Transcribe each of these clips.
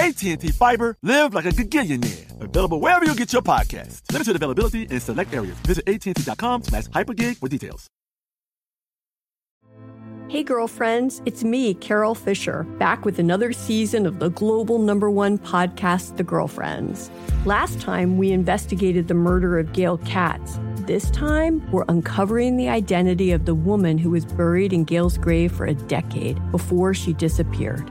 AT&T Fiber, live like a gigillionaire. Available wherever you get your podcast. Limited availability in select areas. Visit AT&T.com slash hypergig for details. Hey, girlfriends, it's me, Carole Fisher, back with another season of the global number one podcast, The Girlfriends. Last time, we investigated the murder of Gail Katz. This time, we're uncovering the identity of the woman who was buried in Gail's grave for a decade before she disappeared.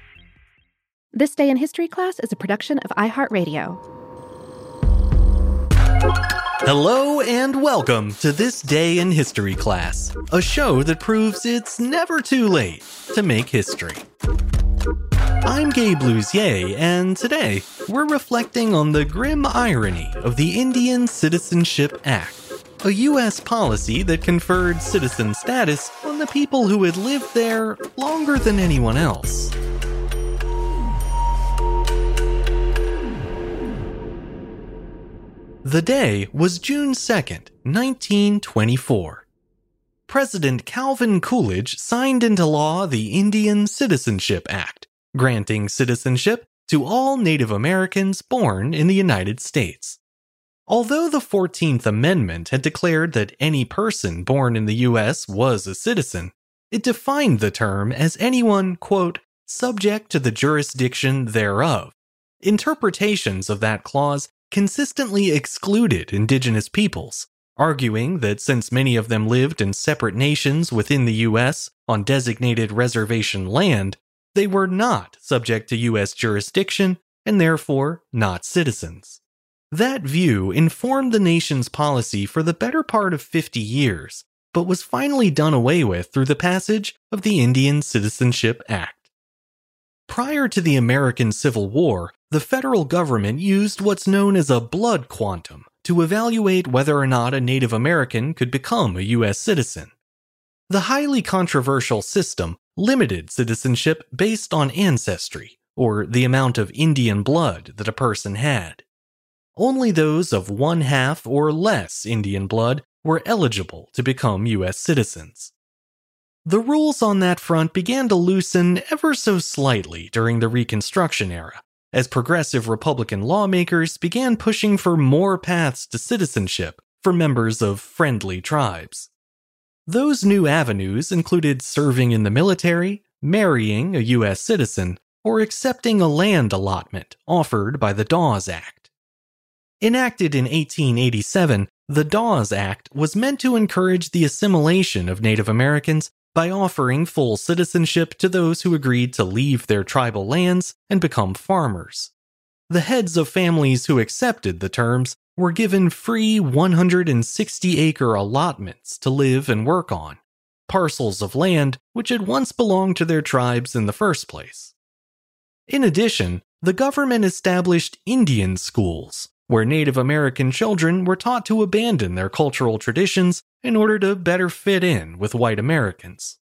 This Day in History class is a production of iHeartRadio. Hello and welcome to This Day in History class, a show that proves it's never too late to make history. I'm Gabe Luzier, and today we're reflecting on the grim irony of the Indian Citizenship Act, a U.S. policy that conferred citizen status on the people who had lived there longer than anyone else. The day was June 2nd, 1924. President Calvin Coolidge signed into law the Indian Citizenship Act, granting citizenship to all Native Americans born in the United States. Although the 14th Amendment had declared that any person born in the U.S. was a citizen, it defined the term as anyone, quote, subject to the jurisdiction thereof. Interpretations of that clause consistently excluded indigenous peoples, arguing that since many of them lived in separate nations within the U.S. on designated reservation land, they were not subject to U.S. jurisdiction and therefore not citizens. That view informed the nation's policy for the better part of 50 years, but was finally done away with through the passage of the Indian Citizenship Act. Prior to the American Civil War, the federal government used what's known as a blood quantum to evaluate whether or not a Native American could become a U.S. citizen. The highly controversial system limited citizenship based on ancestry, or the amount of Indian blood that a person had. Only those of one half or less Indian blood were eligible to become U.S. citizens. The rules on that front began to loosen ever so slightly during the Reconstruction era, as progressive Republican lawmakers began pushing for more paths to citizenship for members of friendly tribes. Those new avenues included serving in the military, marrying a U.S. citizen, or accepting a land allotment offered by the Dawes Act. Enacted in 1887, the Dawes Act was meant to encourage the assimilation of Native Americans by offering full citizenship to those who agreed to leave their tribal lands and become farmers. The heads of families who accepted the terms were given free 160 acre allotments to live and work on, parcels of land which had once belonged to their tribes in the first place. In addition, the government established Indian schools, where Native American children were taught to abandon their cultural traditions in order to better fit in with white Americans.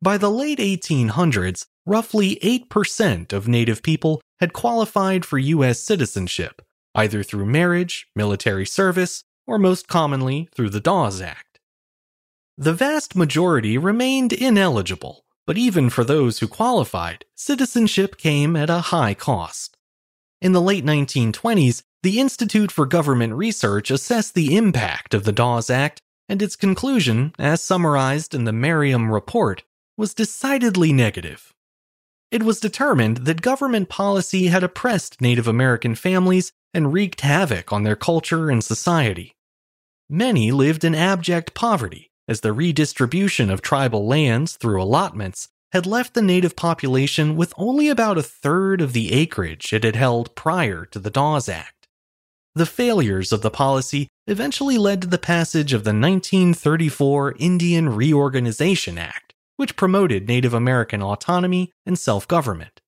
By the late 1800s, roughly 8% of Native people had qualified for U.S. citizenship, either through marriage, military service, or most commonly through the Dawes Act. The vast majority remained ineligible, but even for those who qualified, citizenship came at a high cost. In the late 1920s, the Institute for Government Research assessed the impact of the Dawes Act, and its conclusion, as summarized in the Meriam Report, was decidedly negative. it was determined that government policy had oppressed Native American families and wreaked havoc on their culture and society. Many lived in abject poverty, as the redistribution of tribal lands through allotments had left the native population with only about a third of the acreage it had held prior to the Dawes Act. The failures of the policy eventually led to the passage of the 1934 Indian Reorganization Act, which promoted Native American autonomy and self government.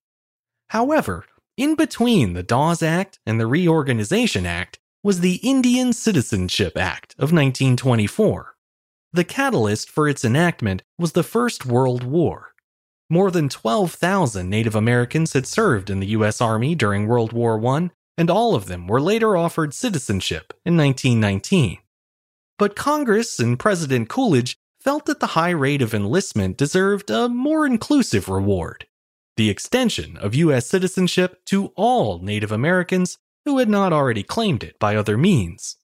However, in between the Dawes Act and the Reorganization Act was the Indian Citizenship Act of 1924. The catalyst for its enactment was the First World War. More than 12,000 Native Americans had served in the U.S. Army during World War I, and all of them were later offered citizenship in 1919. But Congress and President Coolidge felt that the high rate of enlistment deserved a more inclusive reward the extension of U.S. citizenship to all Native Americans who had not already claimed it by other means.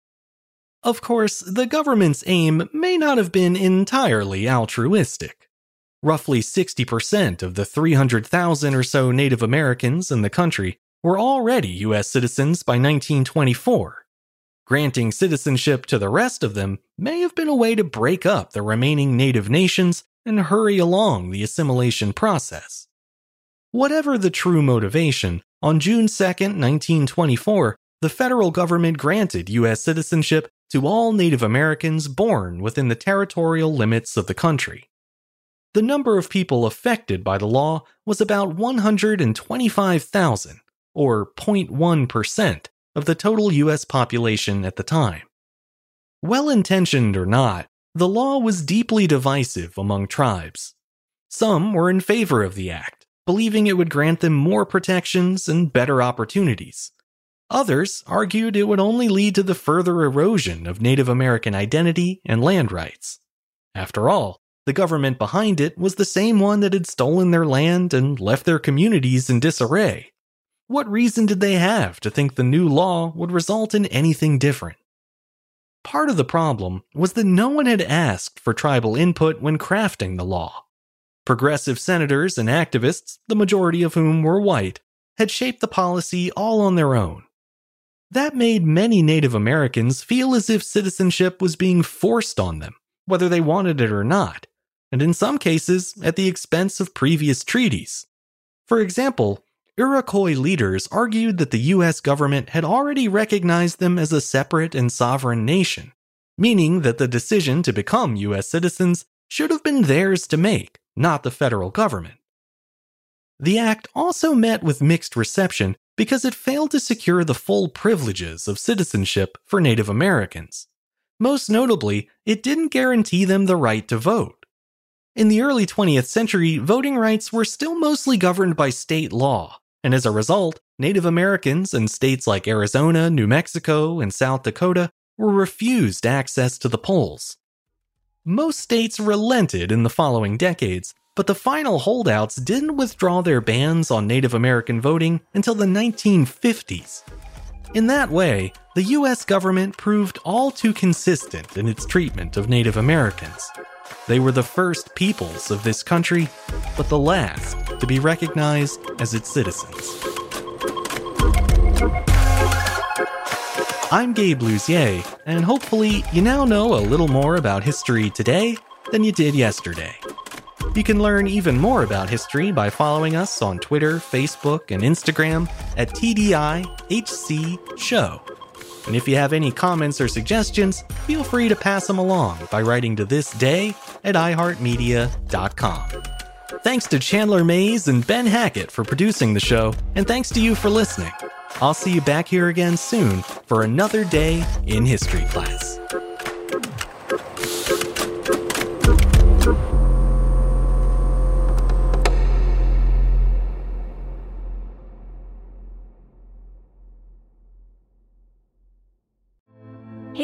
Of course, the government's aim may not have been entirely altruistic. Roughly 60% of the 300,000 or so Native Americans in the country were already U.S. citizens by 1924. Granting citizenship to the rest of them may have been a way to break up the remaining Native nations and hurry along the assimilation process. Whatever the true motivation, on June 2, 1924, the federal government granted U.S. citizenship to all Native Americans born within the territorial limits of the country. The number of people affected by the law was about 125,000, or 0.1% of the total U.S. population at the time. Well intentioned or not, the law was deeply divisive among tribes. Some were in favor of the act believing it would grant them more protections and better opportunities. Others argued it would only lead to the further erosion of Native American identity and land rights. After all, the government behind it was the same one that had stolen their land and left their communities in disarray. What reason did they have to think the new law would result in anything different? Part of the problem was that no one had asked for tribal input when crafting the law. Progressive senators and activists, the majority of whom were white, had shaped the policy all on their own. That made many Native Americans feel as if citizenship was being forced on them, whether they wanted it or not, and in some cases at the expense of previous treaties. For example, Iroquois leaders argued that the US government had already recognized them as a separate and sovereign nation, meaning that the decision to become US citizens should have been theirs to make, not the federal government. The act also met with mixed reception because it failed to secure the full privileges of citizenship for Native Americans. Most notably, it didn't guarantee them the right to vote. In the early 20th century, voting rights were still mostly governed by state law, and as a result, Native Americans in states like Arizona, New Mexico, and South Dakota were refused access to the polls. Most states relented in the following decades, but the final holdouts didn't withdraw their bans on Native American voting until the 1950s. In that way, the US government proved all too consistent in its treatment of Native Americans. They were the first peoples of this country, but the last to be recognized as its citizens. I'm Gabe Luzier, and hopefully you now know a little more about history today than you did yesterday. You can learn even more about history by following us on Twitter, Facebook, and Instagram at TDIHC Show. And if you have any comments or suggestions, feel free to pass them along by writing to this day at iHeartMedia.com. Thanks to Chandler Mayes and Ben Hackett for producing the show, and thanks to you for listening. I'll see you back here again soon for another day in history class.